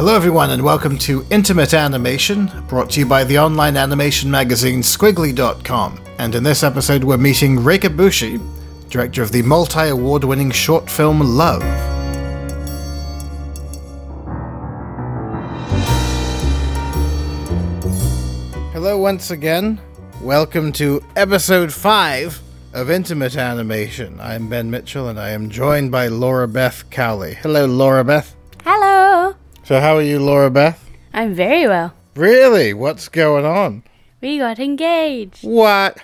Hello, everyone, and welcome to Intimate Animation, brought to you by the online animation magazine Skwigly.com. And in this episode, we're meeting Réka Bucsi, director of the multi award winning short film Love. Hello, once again. Welcome to episode 5 of Intimate Animation. I'm Ben Mitchell, and I am joined by Laura Beth Cowley. Hello, Laura Beth. So, how are you, Laura Beth? I'm very well. Really? What's going on? We got engaged. What?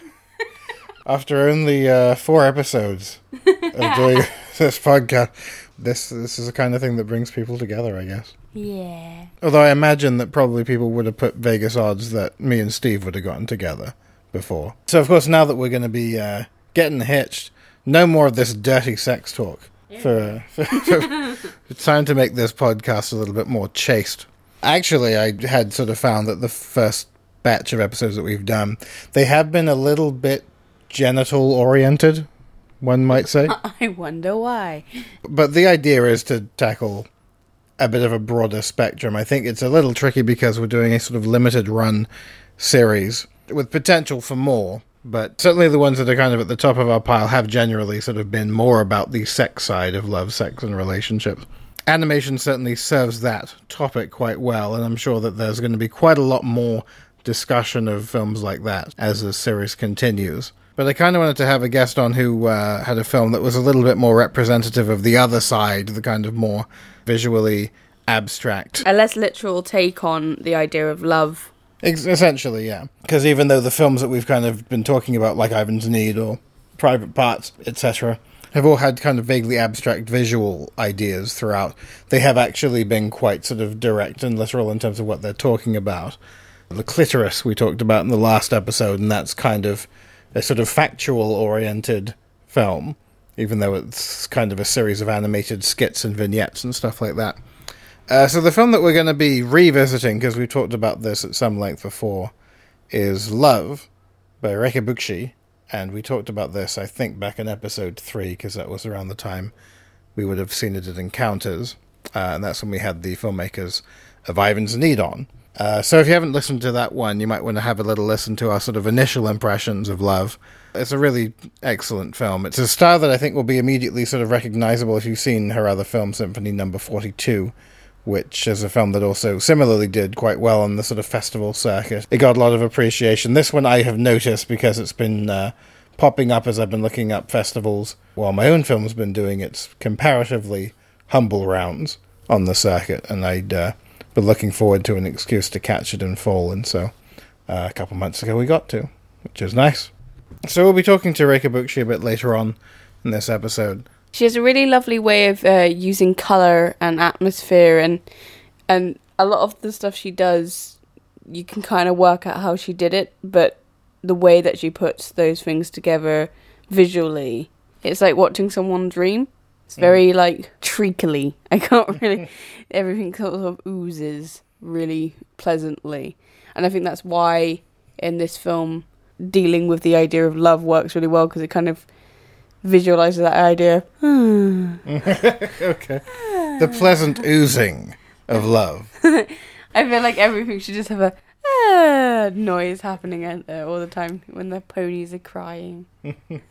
After only uh, four episodes of doing this podcast, this this is the kind of thing that brings people together, I guess. Yeah. Although I imagine that probably people would have put Vegas odds that me and Steve would have gotten together before. So of course, now that we're going to be uh, getting hitched, no more of this dirty sex talk. For, for, for it's time to make this podcast a little bit more chaste. Actually, I had sort of found that the first batch of episodes that we've done, they have been a little bit genital oriented, one might say. I wonder why. But the idea is to tackle a bit of a broader spectrum. I think it's a little tricky because we're doing a sort of limited run series with potential for more. But certainly the ones that are kind of at the top of our pile have generally sort of been more about the sex side of love, sex, and relationships. Animation certainly serves that topic quite well, and I'm sure that there's going to be quite a lot more discussion of films like that as the series continues. But I kind of wanted to have a guest on who uh, had a film that was a little bit more representative of the other side, the kind of more visually abstract. A less literal take on the idea of love. Essentially, yeah. Because even though the films that we've kind of been talking about, like Ivan's Need or Private Parts, etc., have all had kind of vaguely abstract visual ideas throughout, they have actually been quite sort of direct and literal in terms of what they're talking about. The clitoris we talked about in the last episode, and that's kind of a sort of factual oriented film, even though it's kind of a series of animated skits and vignettes and stuff like that. Uh, so the film that we're going to be revisiting, because we talked about this at some length before, is Love by Réka and we talked about this, I think, back in episode three, because that was around the time we would have seen it at Encounters, uh, and that's when we had the filmmakers of Ivan's Need on. Uh, so if you haven't listened to that one, you might want to have a little listen to our sort of initial impressions of Love. It's a really excellent film. It's a style that I think will be immediately sort of recognizable if you've seen her other film, Symphony Number 42 which is a film that also similarly did quite well on the sort of festival circuit. It got a lot of appreciation. This one I have noticed because it's been uh, popping up as I've been looking up festivals while my own film's been doing its comparatively humble rounds on the circuit, and I'd uh, been looking forward to an excuse to catch it in full, and so uh, a couple months ago we got to, which is nice. So we'll be talking to Réka Bucsi a bit later on in this episode. She has a really lovely way of uh, using color and atmosphere, and and a lot of the stuff she does, you can kind of work out how she did it, but the way that she puts those things together visually, it's like watching someone dream. It's very like treacly. I can't really. everything sort of oozes really pleasantly, and I think that's why in this film dealing with the idea of love works really well because it kind of visualizes that idea. okay. The pleasant oozing of love. I feel like everything should just have a ah, noise happening out there all the time when the ponies are crying.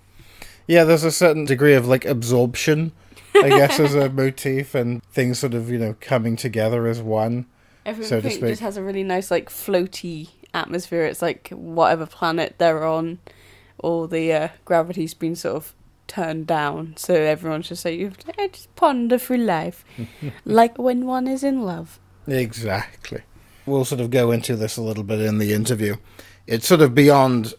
Yeah, there's a certain degree of like absorption, I guess, as a motif, and things sort of, you know, coming together as one. Everything So just has a really nice like floaty atmosphere. It's like whatever planet they're on, all the uh, gravity's been sort of turned down, so everyone's just like you just ponder through life, like when one is in love. Exactly. We'll sort of go into this a little bit in the interview. It's sort of beyond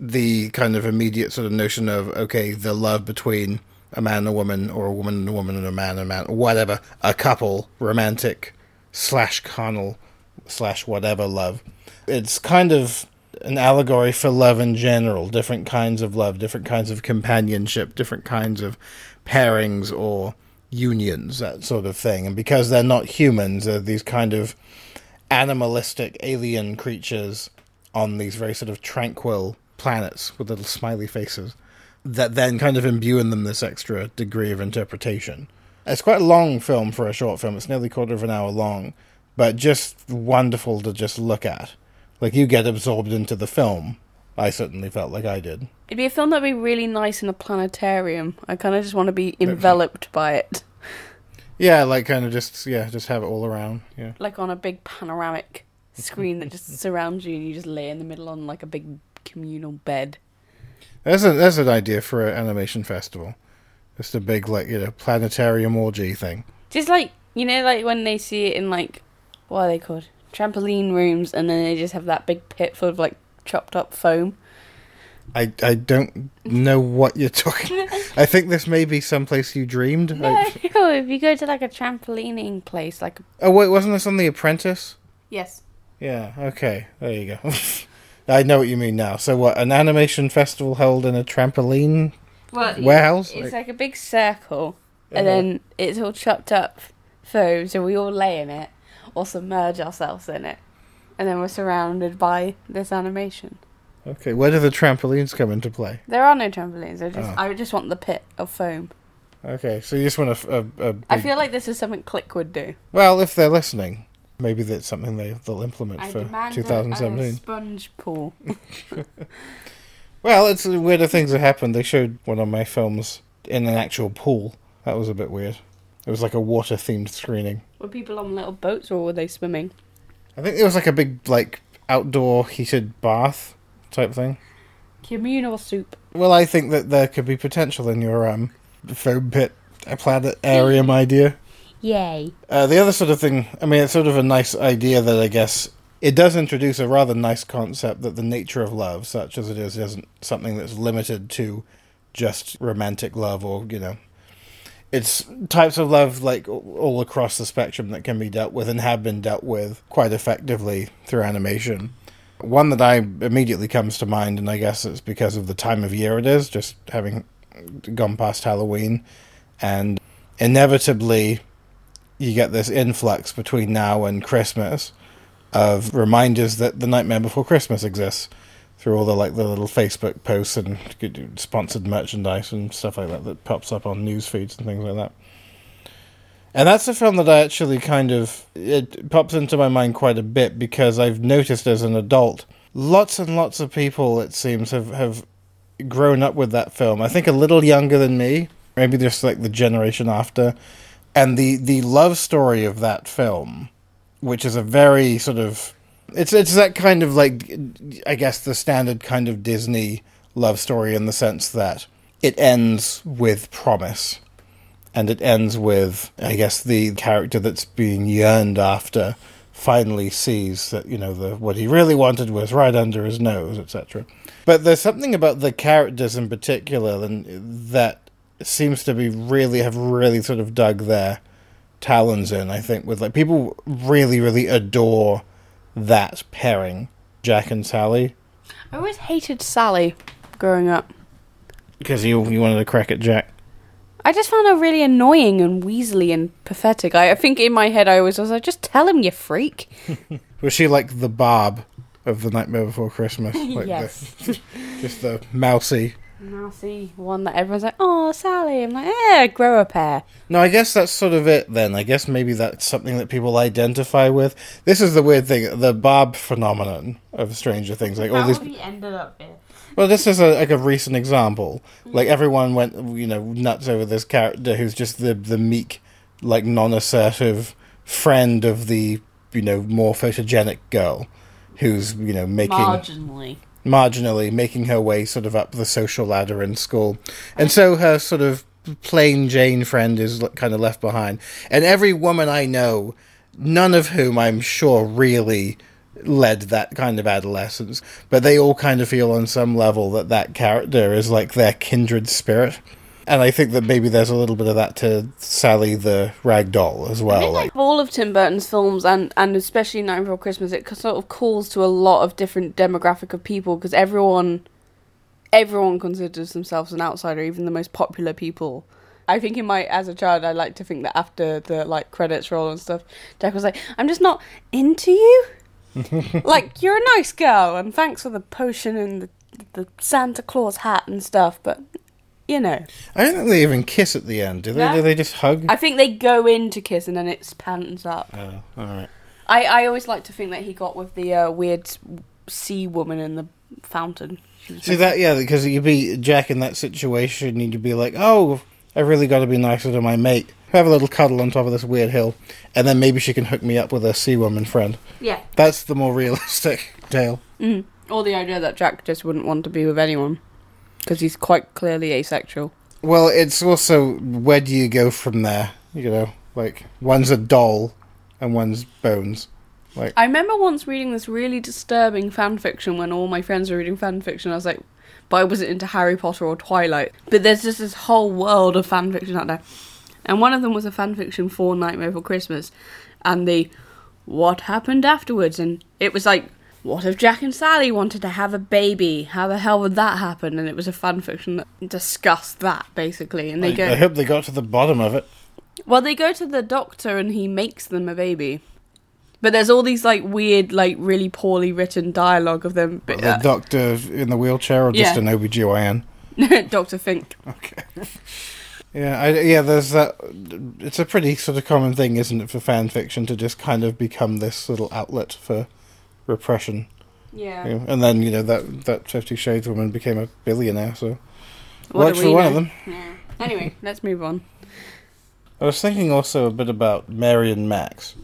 the kind of immediate sort of notion of, okay, the love between a man and a woman, or a woman and a woman and a man and a man, or whatever, a couple, romantic slash carnal slash whatever love. It's kind of an allegory for love in general, different kinds of love, different kinds of companionship, different kinds of pairings or unions, that sort of thing. And because they're not humans, they're these kind of animalistic alien creatures on these very sort of tranquil planets with little smiley faces that then kind of imbue in them this extra degree of interpretation. It's quite a long film for a short film. It's nearly a quarter of an hour long, but just wonderful to just look at. Like you get absorbed into the film. I certainly felt like I did. It'd be a film that'd be really nice in a planetarium. I kind of just want to be enveloped by it, Yeah, like kind of just yeah, just have it all around. Yeah. like on a big panoramic screen that just surrounds you, and you just lay in the middle on like a big communal bed. That's a that's an idea for an animation festival. Just a big like you know planetarium orgy thing. Just like you know, like when they see it in like what are they called? Trampoline rooms, and then they just have that big pit full of like chopped up foam. I I don't know what you're talking. I think this may be someplace you dreamed. No, I- if you go to like a trampolining place, like oh wait, wasn't this on The Apprentice? yes, Yeah. Okay. There you go. I know what you mean now. So what? An animation festival held in a trampoline well, warehouse? it's Like- like a big circle, and Uh-huh. then it's all chopped up foam, so we all lay in it or submerge ourselves in it, and then we're surrounded by this animation. Okay. Where do the trampolines come into play? There are no trampolines. I just Oh. I just want the pit of foam. Okay. So you just want a, f- a, a I big- feel like this is something KLIK would do. well, if they're listening, maybe that's something they they'll implement I for demand a- a 2017. sponge pool. Well, it's weirder things that happened. They showed one of my films in an actual pool. That was a bit weird. It was like a water themed screening. Were people on little boats or were they swimming? I think it was like a big like outdoor heated bath type thing. Communal soup. Well, I think that there could be potential in your um foam pit planetarium idea. Yay. Uh, the other sort of thing, I mean, it's sort of a nice idea that I guess it does introduce a rather nice concept that the nature of love, such as it is, isn't something that's limited to just romantic love or, you know, it's types of love like all across the spectrum that can be dealt with and have been dealt with quite effectively through animation. One that I immediately comes to mind, and I guess it's because of the time of year it is, just having gone past Halloween, and inevitably you get this influx between now and Christmas of reminders that the Nightmare Before Christmas exists through all the like the little Facebook posts and sponsored merchandise and stuff like that that pops up on news feeds and things like that. And that's a film that I actually kind of it pops into my mind quite a bit because I've noticed as an adult, lots and lots of people it seems have have grown up with that film. I think a little younger than me, maybe just like the generation after, and the the love story of that film, which is a very sort of it's it's that kind of like I guess the standard kind of Disney love story in the sense that it ends with promise. And it ends with I guess the character that's being yearned after finally sees that you know the what he really wanted was right under his nose etc but there's something about the characters in particular and that seems to be really have really sort of dug their talons in I think with like people really really adore that pairing Jack and Sally I always hated Sally growing up. because you you wanted to crack at Jack I just found her really annoying and weaselly and pathetic. I, I think in my head I always was like, just tell him, you freak. was she like the Barb of the Nightmare Before Christmas like yes. the, just the mousy Mousy one that everyone's like, oh, Sally. I'm like, "Yeah, grow a pair. No, I guess that's sort of it then. I guess maybe that's something that people identify with. This is the weird thing, the Barb phenomenon of Stranger Things. Like all these we ended up here. Well, this is a, like a recent example. Like mm. everyone went, you know, nuts over this character who's just the the meek, like non-assertive friend of the you know more photogenic girl, who's you know making Marginally. Marginally making her way sort of up the social ladder in school. And so her sort of plain Jane friend is kind of left behind. And every woman I know, none of whom I'm sure really led that kind of adolescence, but they all kind of feel on some level that that character is like their kindred spirit. And I think that maybe there's a little bit of that to Sally the rag doll as I well. Like, like all of Tim Burton's films and, and especially Night Before Christmas, it sort of calls to a lot of different demographic of people because everyone, everyone considers themselves an outsider, even the most popular people. I think in my as a child, I like to think that after the like credits roll and stuff, Jack was like, "I'm just not into you. like you're a nice girl, and thanks for the potion and the, the Santa Claus hat and stuff, but you know." I don't think they even kiss at the end, do they? No. Do they just hug? I think they go in to kiss and then it pans up. Oh, all right. I, I always like to think that he got with the uh, weird sea woman in the fountain. See that, yeah, because you'd be Jack in that situation, and you'd be like, "Oh, I've really got to be nicer to my mate. Have a little cuddle on top of this weird hill, and then maybe she can hook me up with a sea woman friend." Yeah. That's the more realistic tale. Mm. Or the idea that Jack just wouldn't want to be with anyone because he's quite clearly asexual. Well, it's also where do you go from there? You know, like one's a doll, and one's bones. Like, I remember once reading this really disturbing fan fiction when all my friends were reading fan fiction. I was like, but I wasn't into Harry Potter or Twilight. But there's just this whole world of fan fiction out there. And one of them was a fan fiction for Nightmare Before Christmas. And the what happened afterwards. And it was like, what if Jack and Sally wanted to have a baby? How the hell would that happen? And it was a fan fiction that discussed that, basically. And they I, go, I hope they got to the bottom of it. well, they go to the doctor and he makes them a baby. But there's all these like weird, like really poorly written dialogue of them. But, the doctor in the wheelchair, or just Yeah. an OBGYN. uh, Doctor Fink. Okay. Yeah, I, yeah. There's that. It's a pretty sort of common thing, isn't it, for fan fiction to just kind of become this little outlet for repression. Yeah. you know, And then you know that that Fifty Shades woman became a billionaire, so What worked for one know? of them. Yeah. Anyway, let's move on. I was thinking also a bit about Mary and Max,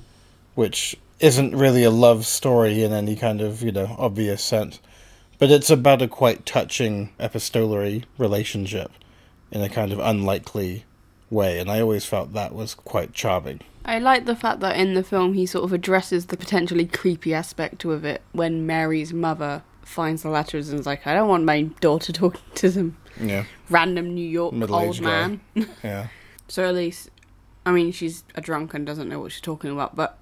which isn't really a love story in any kind of you know obvious sense, but it's about a quite touching epistolary relationship in a kind of unlikely way, and I always felt that was quite charming. I like the fact that in the film he sort of addresses the potentially creepy aspect of it when Mary's mother finds the letters and is like, I don't want my daughter talking to some Yeah, random New York old Middle-aged guy. man. yeah. So at least, I mean, she's a drunk and doesn't know what she's talking about, but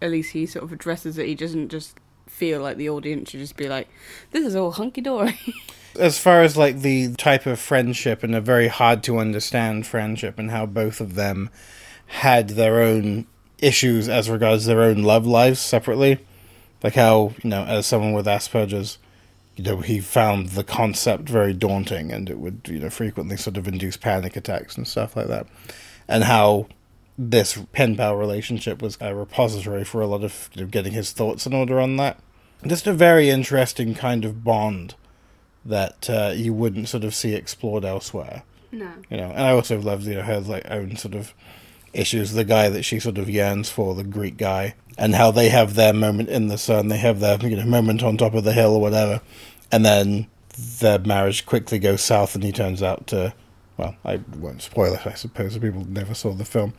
at least he sort of addresses it. He doesn't just feel like the audience should just be like, "This is all hunky dory." As far as like the type of friendship and a very hard to understand friendship, and how both of them had their own issues as regards their own love lives separately, like how you know, as someone with Asperger's, you know, he found the concept very daunting, and it would you know frequently sort of induce panic attacks and stuff like that, and how this pen pal relationship was a repository for a lot of you know, getting his thoughts in order on that. Just a very interesting kind of bond that uh, you wouldn't sort of see explored elsewhere. no. You know, and I also loved you know her like own sort of issues. The guy that she sort of yearns for, the Greek guy, and how they have their moment in the sun. They have their you know moment on top of the hill or whatever, and then their marriage quickly goes south, and he turns out to. Well, I won't spoil it. I suppose people never saw the film,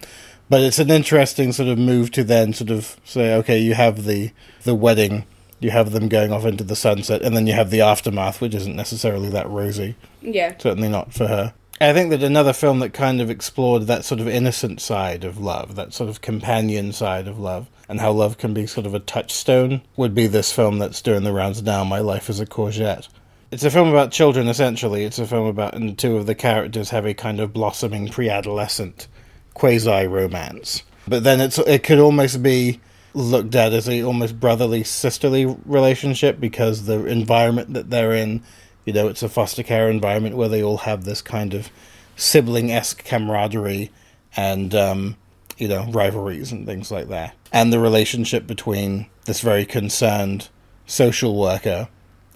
but it's an interesting sort of move to then sort of say, okay, you have the the wedding, you have them going off into the sunset, and then you have the aftermath, which isn't necessarily that rosy Yeah. certainly not for her. I think that another film that kind of explored that sort of innocent side of love, that sort of companion side of love, and how love can be sort of a touchstone, would be this film that's doing the rounds now, My Life as a Courgette. It's a film about children, essentially. It's a film about, and two of the characters have a kind of blossoming pre adolescent quasi romance. But then it's it could almost be looked at as a almost brotherly sisterly relationship because the environment that they're in, you know, it's a foster care environment where they all have this kind of sibling esque camaraderie and um, you know rivalries and things like that, and the relationship between this very concerned social worker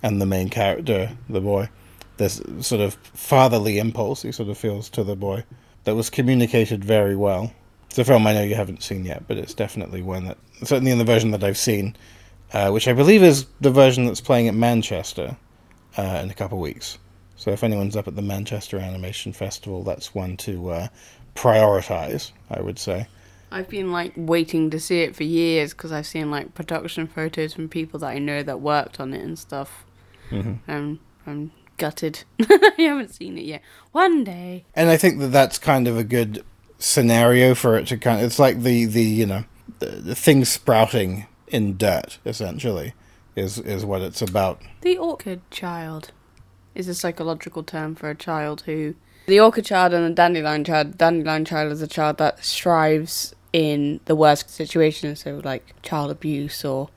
and the main character, the boy. This sort of fatherly impulse he sort of feels to the boy that was communicated very well. It's a film I know you haven't seen yet, but it's definitely one that, certainly in the version that I've seen, uh, which I believe is the version that's playing at Manchester uh, in a couple of weeks. So if anyone's up at the Manchester Animation Festival, that's one to uh, prioritize, I would say. I've been like waiting to see it for years because I've seen like production photos from people that I know that worked on it and stuff. hmm And I'm gutted. I haven't seen it yet. One day. And I think that that's kind of a good scenario for it to kind of, it's like the, the you know, the, the thing sprouting in dirt, essentially, is, is what it's about. The orchid child is a psychological term for a child who. The orchid child and the dandelion child. Dandelion child is a child that strives in the worst situations, so like child abuse or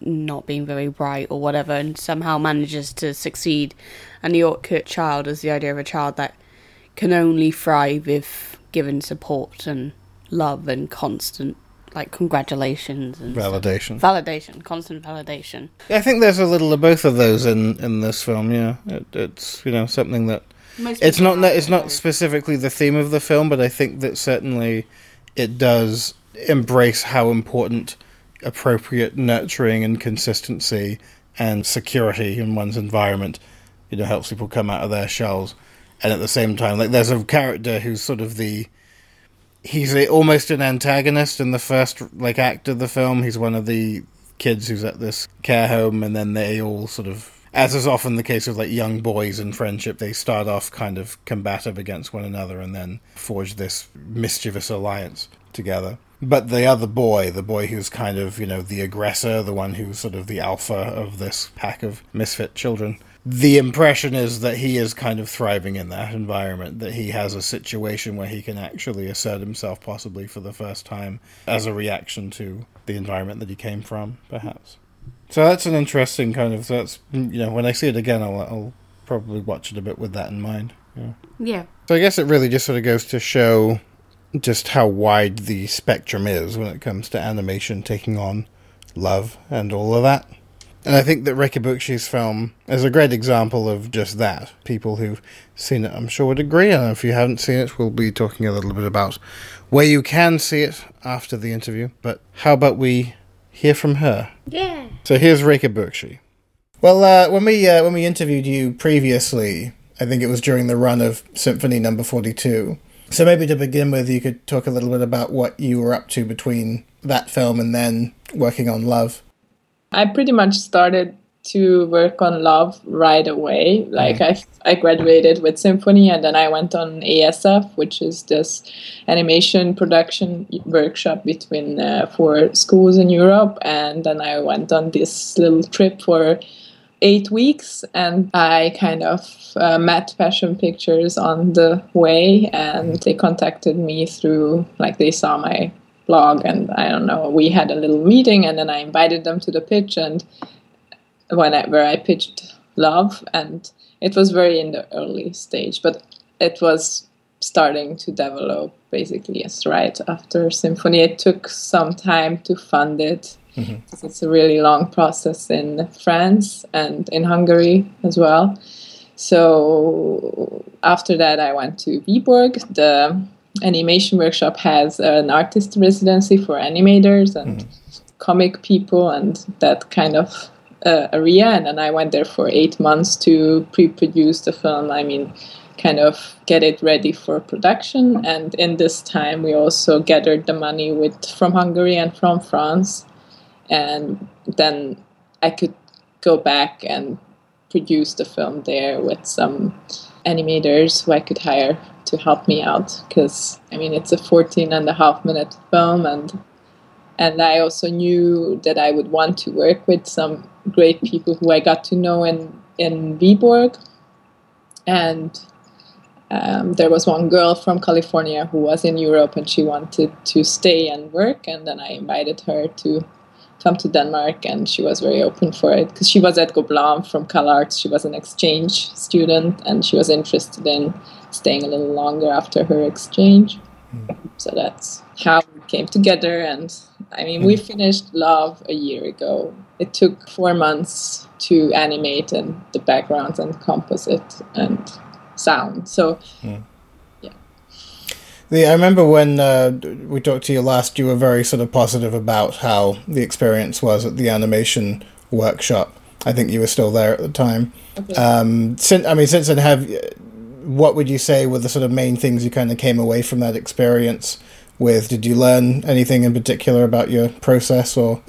not being very bright or whatever, and somehow manages to succeed. And the orchid child is the idea of a child that can only thrive if given support and love and constant like congratulations and Validation. validation, constant validation. Yeah, I think there's a little of both of those in in this film. Yeah, it, it's you know something that Most it's not have it's not specifically the theme of the film, but I think that certainly it does embrace how important appropriate nurturing and consistency and security in one's environment, you know, helps people come out of their shells. And at the same time, like there's a character who's sort of the he's a, almost an antagonist in the first like act of the film. He's one of the kids who's at this care home, and then they all sort of, as is often the case with like young boys in friendship, they start off kind of combative against one another, and then forge this mischievous alliance together. But the other boy, the boy who's kind of you know the aggressor, the one who's sort of the alpha of this pack of misfit children. The impression is that he is kind of thriving in that environment, that he has a situation where he can actually assert himself, possibly for the first time, as a reaction to the environment that he came from, perhaps. So that's an interesting kind of. That's you know, when I see it again, I'll, I'll probably watch it a bit with that in mind. Yeah. Yeah. So I guess it really just sort of goes to show just how wide the spectrum is when it comes to animation taking on love and all of that. And I think that Réka Bucsi's film is a great example of just that. People who've seen it, I'm sure, would agree. And if you haven't seen it, we'll be talking a little bit about where you can see it after the interview. But how about we hear from her? Yeah. So here's Rikabuchi. Well, uh, when we uh, when we interviewed you previously, I think it was during the run of Symphony Number Forty Two. So maybe to begin with, you could talk a little bit about what you were up to between that film and then working on Love. I pretty much started to work on love right away. Like I, I graduated with symphony, and then I went on ASF, which is this animation production workshop between uh, four schools in Europe. And then I went on this little trip for eight weeks, and I kind of uh, met Passion Pictures on the way, and they contacted me through like they saw my blog and I don't know we had a little meeting and then I invited them to the pitch and when I, where I pitched love and it was very in the early stage but it was starting to develop basically yes right after symphony. It took some time to fund it. Because it's a really long process in France and in Hungary as well. So after that I went to Viborg the animation workshop has an artist residency for animators and comic people and that kind of uh, area. And then i went there for eight months to pre-produce the film i mean kind of get it ready for production. And in this time we also gathered the money with from hungary and from france. And then i could go back and produce the film there with some animators who i could hire to help me out because I mean it's a 14 and a half minute film and and I also knew that I would want to work with some great people who I got to know in in Viborg. And um, there was one girl from California who was in Europe and she wanted to stay and work and then I invited her to come to Denmark and she was very open for it because she was at Gobelins from CalArts she was an exchange student and she was interested in staying a little longer after her exchange. Mm. So that's how we came together. And I mean, mm. we finished Love a year ago. It took four months to animate and the backgrounds and composite and sound. So, mm. yeah. The, I remember when uh, we talked to you last, you were very sort of positive about how the experience was at the animation workshop. I think you were still there at the time. Okay. Um, since I mean, since then, have what would you say were the sort of main things you kind of came away from that experience with? Did you learn anything in particular about your process or?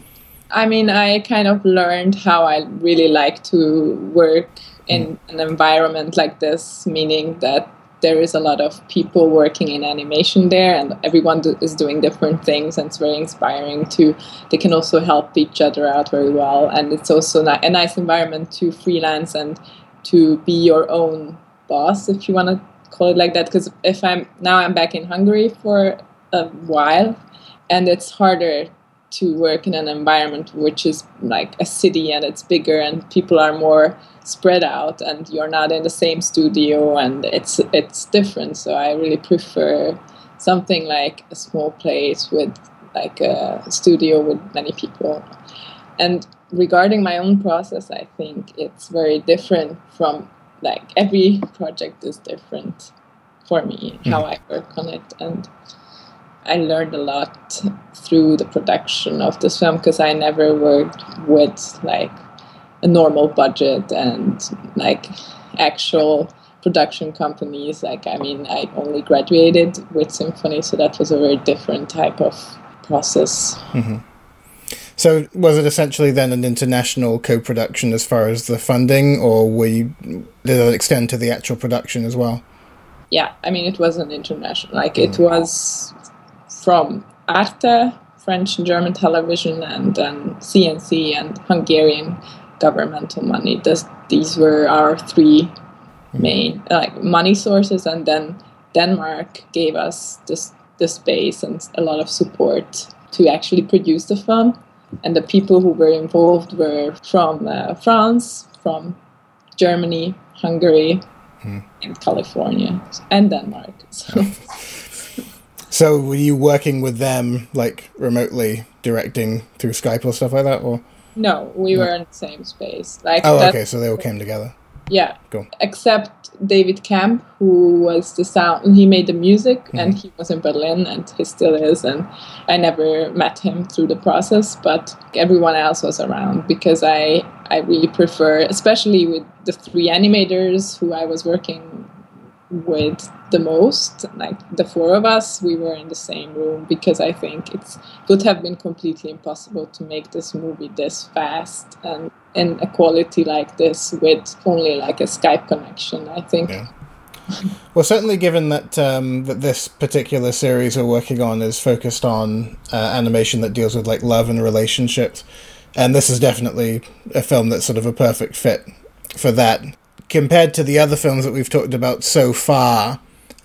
I mean, I kind of learned how I really like to work in mm. an environment like this, meaning that there is a lot of people working in animation there and everyone do- is doing different things and it's very inspiring to they can also help each other out very well and it's also ni- a nice environment to freelance and to be your own boss if you want to call it like that because if i'm now i'm back in hungary for a while and it's harder to work in an environment which is like a city and it's bigger and people are more spread out and you're not in the same studio and it's it's different so i really prefer something like a small place with like a studio with many people. And regarding my own process, I think it's very different from like every project is different for me hmm. how I work on it and I learned a lot through the production of this film because I never worked with like a normal budget and like actual production companies. Like, I mean, I only graduated with symphony, so that was a very different type of process. Mm-hmm. So, was it essentially then an international co-production as far as the funding, or were you, did it extend to the actual production as well? Yeah, I mean, it was an international. Like, it mm. was from Arte, French and German television, and then CNC and Hungarian governmental money. This, these were our three mm. main like money sources, and then Denmark gave us this the space and a lot of support to actually produce the film. And the people who were involved were from uh, France, from Germany, Hungary, and California, and Denmark. So. So, were you working with them like remotely, directing through Skype or stuff like that, or? No, we were in the same space. Like Oh, okay. So they all came together. Yeah. Cool. Except David Kamp, who was the sound, he made the music, mm-hmm. and he was in Berlin, and he still is. And I never met him through the process, but everyone else was around because I I really prefer, especially with the three animators who I was working with the most, like the four of us, we were in the same room because I think it would have been completely impossible to make this movie this fast and in a quality like this with only like a Skype connection. I think. Yeah. Well, certainly, given that um, that this particular series we're working on is focused on uh, animation that deals with like love and relationships, and this is definitely a film that's sort of a perfect fit for that. Compared to the other films that we've talked about so far,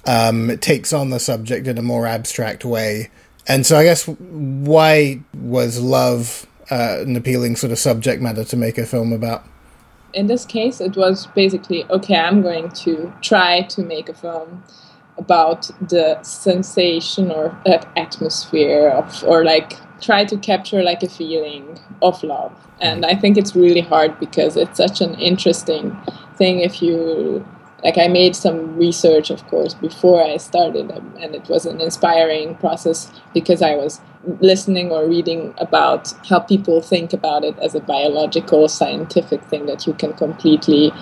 um, it takes on the subject in a more abstract way. And so, I guess why was love uh, an appealing sort of subject matter to make a film about? in this case, it was basically okay, I'm going to try to make a film about the sensation or atmosphere of, or like try to capture like a feeling of love. And I think it's really hard because it's such an interesting thing if you like I made some research, of course, before I started, um, and it was an inspiring process because I was listening or reading about how people think about it as a biological, scientific thing that you can completely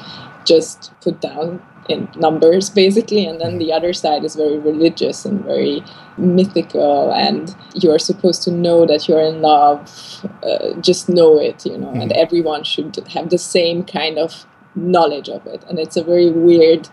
just put down in numbers, basically, and then the other side is very religious and very mythical, and you're supposed to know that you're in love, uh, just know it, you know, and everyone should have the same kind of knowledge of it. And it's a very weird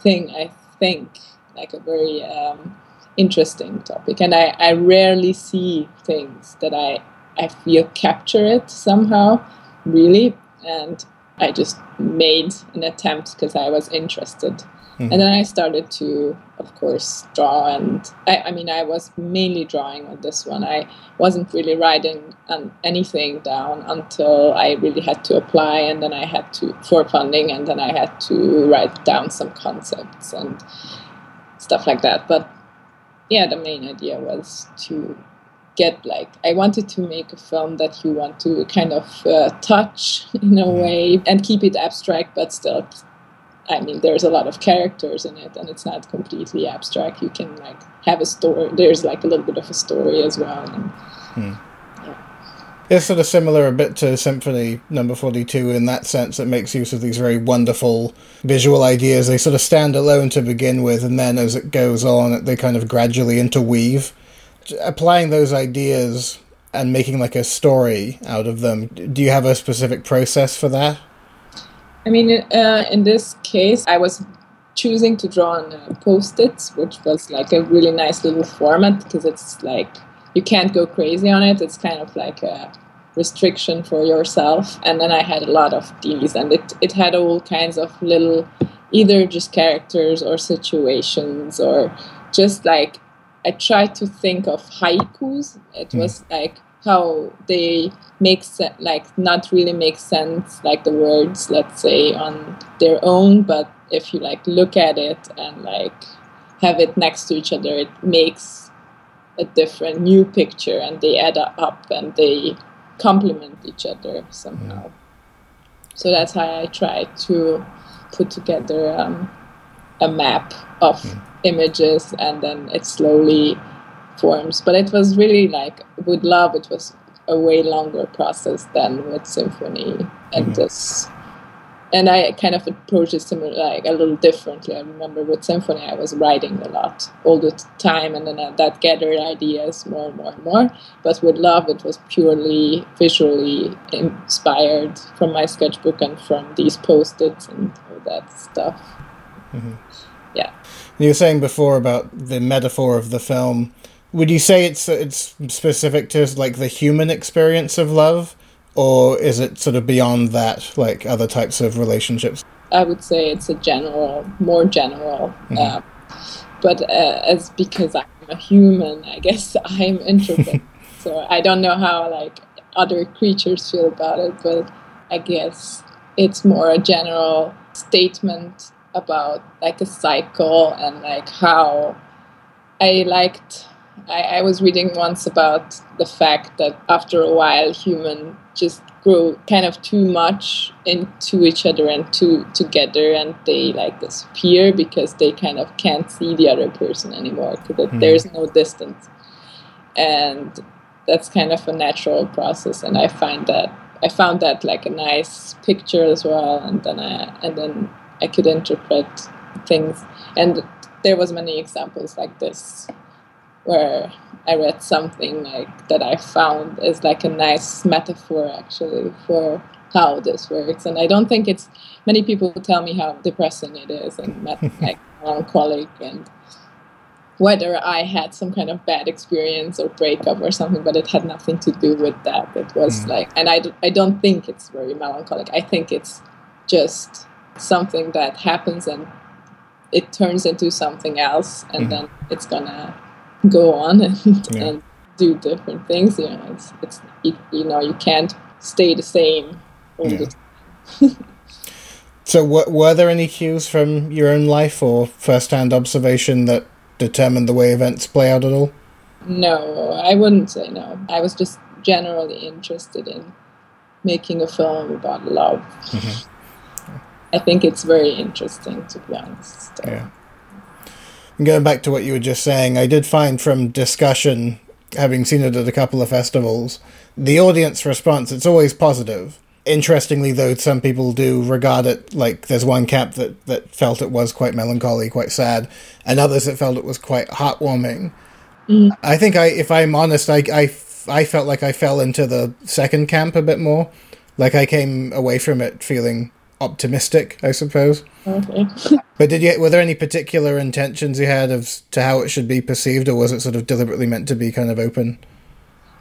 thing i think like a very um, interesting topic. And I, I rarely see things that i i feel capture it somehow really. And i just made an attempt because i was interested and then i started to of course draw and I, I mean i was mainly drawing on this one. I wasn't really writing um, anything down until i really had to apply and then i had to for funding and then i had to write down some concepts and stuff like that. But yeah the main idea was to get like i wanted to make a film that you want to kind of uh, touch in a way and keep it abstract but still I mean, there's a lot of characters in it, and it's not completely abstract. You can like have a story. There's like a little bit of a story as well. And, hmm. It's sort of similar a bit to Symphony Number Forty Two in that sense. It makes use of these very wonderful visual ideas. They sort of stand alone to begin with, and then as it goes on, they kind of gradually interweave. Applying those ideas and making like a story out of them. Do you have a specific process for that? I mean, uh, in this case, I was choosing to draw on uh, post-its, which was like a really nice little format because it's like you can't go crazy on it. It's kind of like a restriction for yourself. And then I had a lot of these, and it it had all kinds of little, either just characters or situations or just like I tried to think of haikus. It was like how they make se- like not really make sense like the words let's say on their own but if you like look at it and like have it next to each other it makes a different new picture and they add up and they complement each other somehow. So that's how I try to put together um, a map of images and then it slowly forms. But it was really like with love, it was a way longer process than with symphony and mm-hmm. this. And I kind of approached it similar, like a little differently. I remember with symphony, I was writing a lot all the time, and then uh, that gathered ideas more and more and more. But with love, it was purely visually inspired from my sketchbook and from these post-its and all that stuff. Mm-hmm. Yeah. You were saying before about the metaphor of the film. Would you say it's it's specific to like the human experience of love, or is it sort of beyond that, like other types of relationships? I would say it's a general, more general. Uh, but uh, as because I'm a human, I guess I'm introverted. so I don't know how like other creatures feel about it, but I guess it's more a general statement about like a cycle and like how I liked. I, I was reading once about the fact that after a while, human just grow kind of too much into each other and too together, and they like disappear because they kind of can't see the other person anymore because hmm. there's no distance, and that's kind of a natural process. And I find that I found that like a nice picture as well, and then I and then I could interpret things, and there was many examples like this where I read something like that I found is like a nice metaphor actually for how this works. And I don't think it's many people tell me how depressing it is and met, like melancholic and whether I had some kind of bad experience or breakup or something, but it had nothing to do with that. It was mm. like, and I, d- I don't think it's very melancholic. I think it's just something that happens and it turns into something else, and mm. then it's gonna go on and, Yeah. and do different things. You know, it's it's you, you know you can't stay the same all Yeah. the time. So, w- were there any cues from your own life or first-hand observation that determined the way events play out at all? No, I wouldn't say no. I was just generally interested in making a film about love. Mm-hmm. I think it's very interesting, to be honest. Yeah. And going back to what you were just saying, I did find from discussion, having seen it at a couple of festivals, the audience response, it's always positive. Interestingly, though, some people do regard it like there's one camp that, that felt it was quite melancholy, quite sad, and others that felt it was quite heartwarming. Mm. I think I, if I'm honest, I, I, I felt like I fell into the second camp a bit more. Like I came away from it feeling optimistic, I suppose. Okay. But did you were there any particular intentions you had of to how it should be perceived, or was it sort of deliberately meant to be kind of open?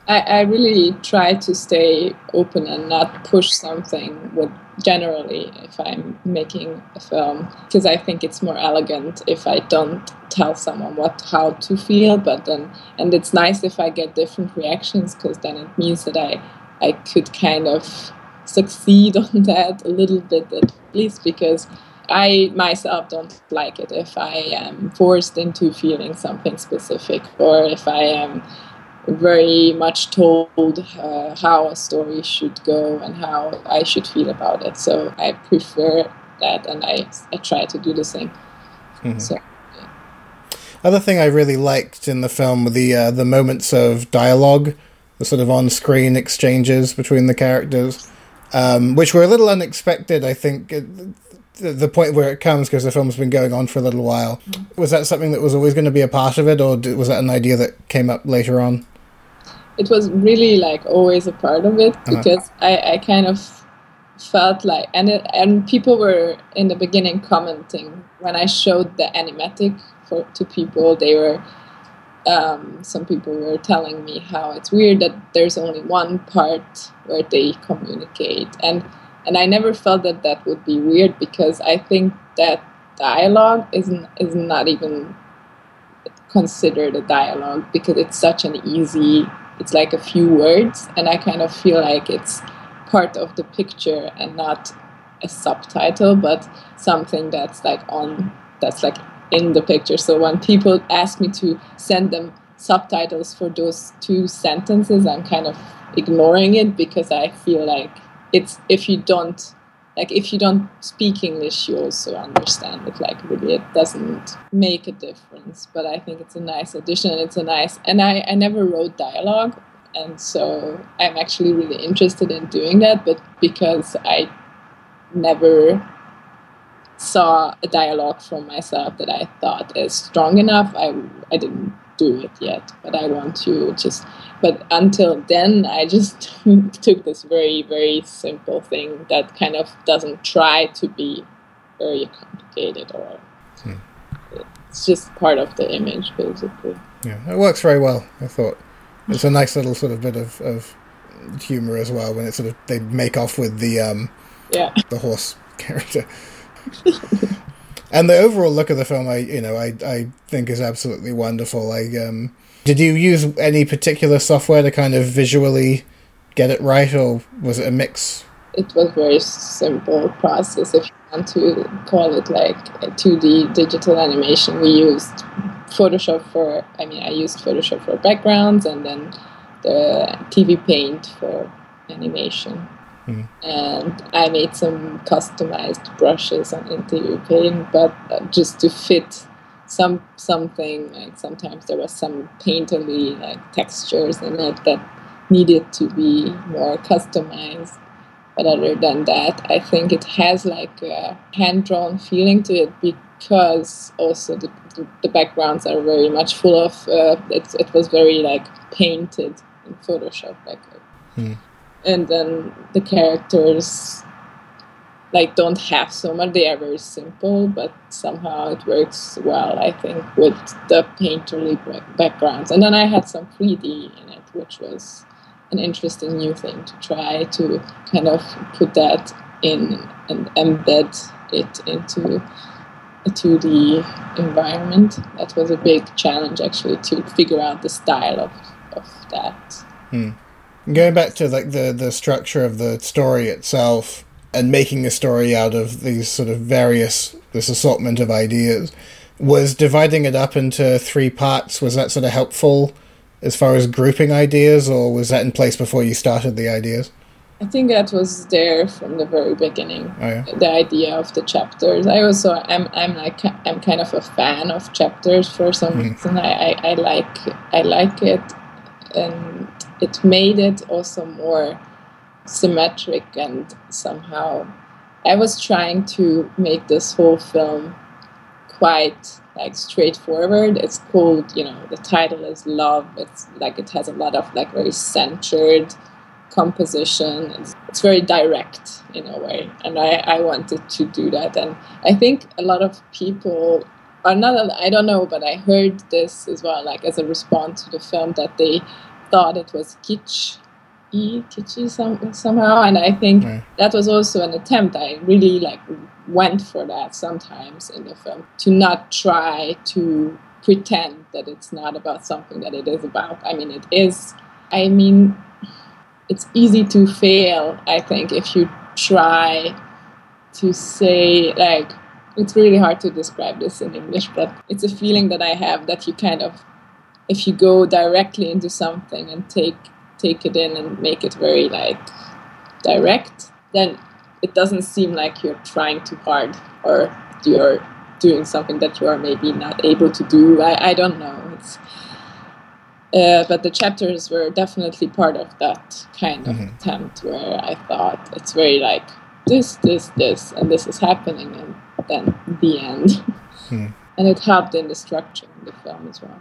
I, I really try to stay open and not push something with generally if I'm making a film because I think it's more elegant if I don't tell someone what how to feel but then and it's nice if I get different reactions because then it means that I I could kind of succeed on that a little bit at least because I myself don't like it if I am forced into feeling something specific or if I am very much told uh, how a story should go and how I should feel about it. So I prefer that, and I, I try to do the same. So Other thing I really liked in the film were the uh, the moments of dialogue, the sort of on screen exchanges between the characters, um, which were a little unexpected. I think the, the point where it comes because the film's been going on for a little while. Was that something that was always going to be a part of it, or was that an idea that came up later on? it was really like always a part of it because I, I kind of felt like and it, and people were in the beginning commenting when I showed the animatic for to people they were um, some people were telling me how it's weird that there's only one part where they communicate. And and I never felt that that would be weird because I think that dialogue is is not even considered a dialogue because it's such an easy it's like a few words and I kind of feel like it's part of the picture and not a subtitle but something that's like on that's like in the picture so when people ask me to send them subtitles for those two sentences, I'm kind of ignoring it because I feel like it's if you don't like if you don't speak English, you also understand it. Like really, it doesn't make a difference. But I think it's a nice addition. It's a nice, and I I never wrote dialogue, and so I'm actually really interested in doing that. But because I never saw a dialogue from myself that I thought is strong enough, I I didn't do it yet. But I want to just but until then i just took this very very simple thing that kind of doesn't try to be very complicated or hmm. it's just part of the image basically yeah it works very well i thought it's a nice little sort of bit of, of humor as well when it sort of they make off with the um yeah the horse character and the overall look of the film i you know i i think is absolutely wonderful i um did you use any particular software to kind of visually get it right, or was it a mix? It was very simple process. If you want to call it like a 2D digital animation, we used Photoshop for. I mean, I used Photoshop for backgrounds, and then the TV Paint for animation. Hmm. And I made some customized brushes on TV Paint, but uh, just to fit some something like sometimes there was some painterly like textures in it that needed to be more customized but other than that i think it has like a hand-drawn feeling to it because also the, the, the backgrounds are very much full of uh, it, it was very like painted in photoshop like hmm. And then the characters like don't have so much. They are very simple, but somehow it works well. I think with the painterly backgrounds, and then I had some 3D in it, which was an interesting new thing to try to kind of put that in and embed it into a 2D environment. That was a big challenge actually to figure out the style of, of that. Hmm. Going back to like the the structure of the story itself, and making a story out of these sort of various this assortment of ideas was dividing it up into three parts. Was that sort of helpful as far as grouping ideas or was that in place before you started the ideas? I think that was there from the very beginning. Oh, yeah. the idea of the chapters. I also i'm i'm like i'm kind of a fan of chapters for some mm. reason. I, I i like i like it and it made it also more symmetric and somehow I was trying to make this whole film quite like straightforward. It's called, you know, the title is Love. It's like it has a lot of like very centered composition. It's, it's very direct in a way, and I, I wanted to do that. And I think a lot of people are not. I don't know, but I heard this as well, like as a response to the film, that they thought it was kitsch kitschy some, somehow and i think right. that was also an attempt i really like went for that sometimes in the film to not try to pretend that it's not about something that it is about i mean it is i mean it's easy to fail i think if you try to say like it's really hard to describe this in english but it's a feeling that i have that you kind of if you go directly into something and take take it in and make it very like direct, then it doesn't seem like you're trying too hard or you're doing something that you are maybe not able to do. I, I don't know. It's uh, but the chapters were definitely part of that kind of mm-hmm. attempt where I thought it's very like this, this, this, and this is happening, then the end. Mm. and it helped in the structure of the film as well.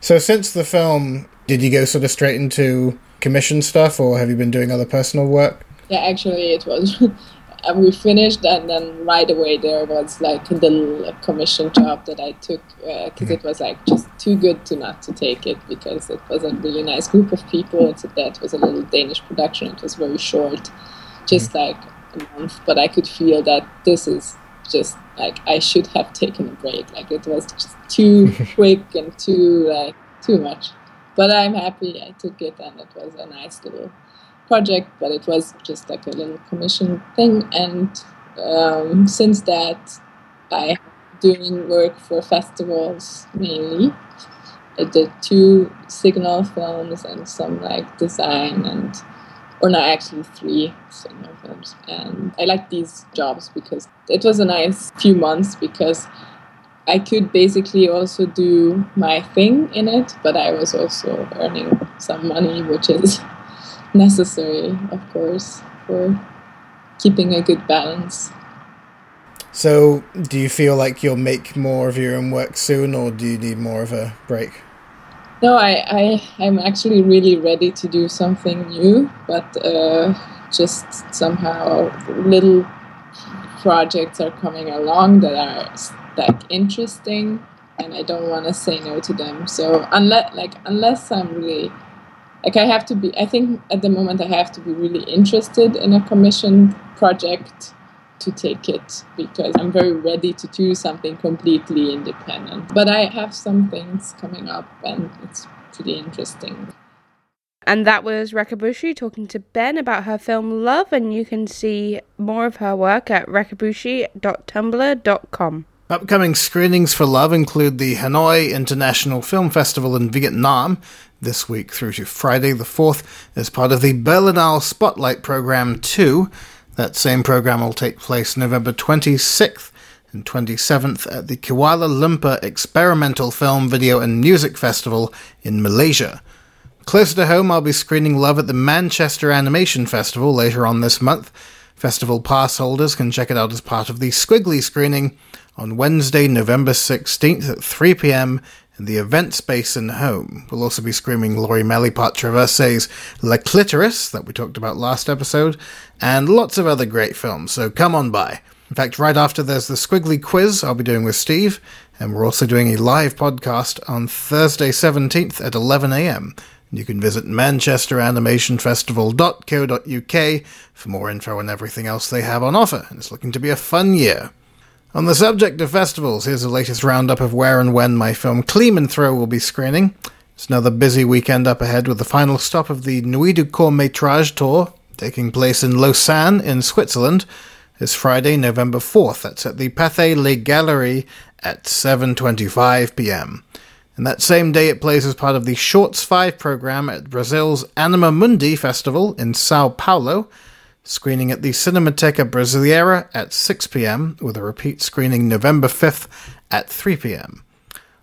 So, since the film did you go sort of straight into commission stuff, or have you been doing other personal work? Yeah, actually, it was. we finished, and then right away there was like the commission job that I took because uh, mm-hmm. it was like just too good to not to take it because it was a really nice group of people. It's that was a little Danish production. It was very short, just mm-hmm. like a month, but I could feel that this is just like I should have taken a break. Like it was just too quick and too like too much but I'm happy I took it and it was a nice little project, but it was just like a little commission thing. And um, since that, I doing work for festivals mainly, I did two signal films and some like design and or not actually three signal films. And I like these jobs because it was a nice few months because I could basically also do my thing in it, but I was also earning some money, which is necessary, of course, for keeping a good balance. So, do you feel like you'll make more of your own work soon, or do you need more of a break? No, I, I I'm actually really ready to do something new, but uh, just somehow little projects are coming along that are like interesting, and I don't want to say no to them. So unless like unless I'm really like I have to be, I think at the moment I have to be really interested in a commissioned project to take it because I'm very ready to do something completely independent. But I have some things coming up and it's pretty interesting. And that was Réka Bucsi talking to Ben about her film Love, and you can see more of her work at rekabucsi.tumblr.com. Upcoming screenings for Love include the Hanoi International Film Festival in Vietnam this week through to Friday the 4th as part of the Berlinale Spotlight Program 2 that same program will take place November 26th and 27th at the Kuala Lumpur Experimental Film, Video and Music Festival in Malaysia. Closer to home, I'll be screening Love at the Manchester Animation Festival later on this month. Festival pass holders can check it out as part of the Skwigly screening on Wednesday, November 16th at 3 pm the event space in home. We'll also be screaming Lori Malépart-Traversy's La Clitoris, that we talked about last episode, and lots of other great films, so come on by. In fact, right after there's the Skwigly quiz I'll be doing with Steve, and we're also doing a live podcast on Thursday 17th at 11am. You can visit manchesteranimationfestival.co.uk for more info on everything else they have on offer, and it's looking to be a fun year. On the subject of festivals, here's the latest roundup of where and when my film Throw will be screening. It's another busy weekend up ahead with the final stop of the Nuit du Court Métrage tour, taking place in Lausanne in Switzerland, is Friday, November 4th. That's at the Pathé Les Galeries at 7.25 p.m. And that same day, it plays as part of the Shorts 5 program at Brazil's Anima Mundi Festival in Sao Paulo, screening at the Cinemateca Brasileira at 6 pm, with a repeat screening November 5th at 3 pm.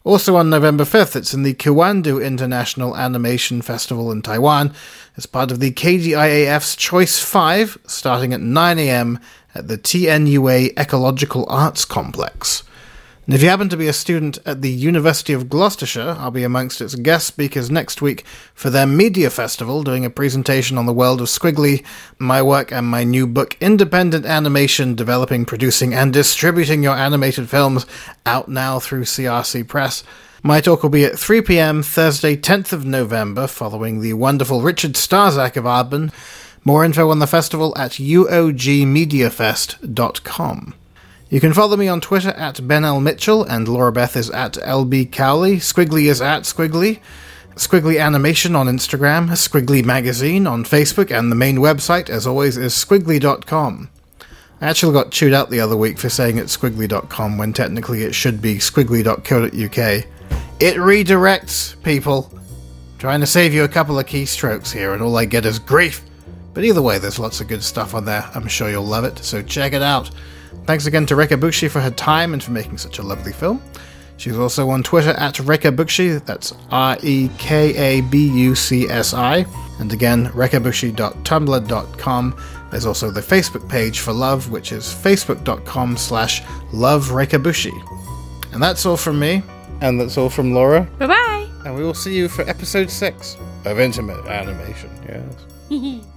Also on November 5th, it's in the Kuandu International Animation Festival in Taiwan as part of the KDIAF's Choice 5, starting at 9 am at the TNUA Ecological Arts Complex. And if you happen to be a student at the University of Gloucestershire, I'll be amongst its guest speakers next week for their media festival, doing a presentation on the world of Skwigly, my work, and my new book, Independent Animation Developing, Producing, and Distributing Your Animated Films, out now through CRC Press. My talk will be at 3 pm Thursday, 10th of November, following the wonderful Richard Starzak of Aardman. More info on the festival at uogmediafest.com. You can follow me on Twitter at Ben L. Mitchell, and Laura Beth is at LB Cowley. Skwigly is at Skwigly. Skwigly Animation on Instagram, Skwigly Magazine on Facebook, and the main website, as always, is skwigly.com. I actually got chewed out the other week for saying it's skwigly.com when technically it should be skwigly.co.uk. It redirects, people. trying to save you a couple of keystrokes here, and all I get is grief. But either way, there's lots of good stuff on there. I'm sure you'll love it, so check it out. Thanks again to Réka Bucsi for her time and for making such a lovely film. She's also on Twitter at Réka Bucsi, that's R E K A B U C S I. And again, rekabucsi.tumblr.com. There's also the Facebook page for Love, which is facebook.com slash loverekabucsi. And that's all from me. And that's all from Laura. Bye bye! And we will see you for episode 6 of Intimate Animation, yes.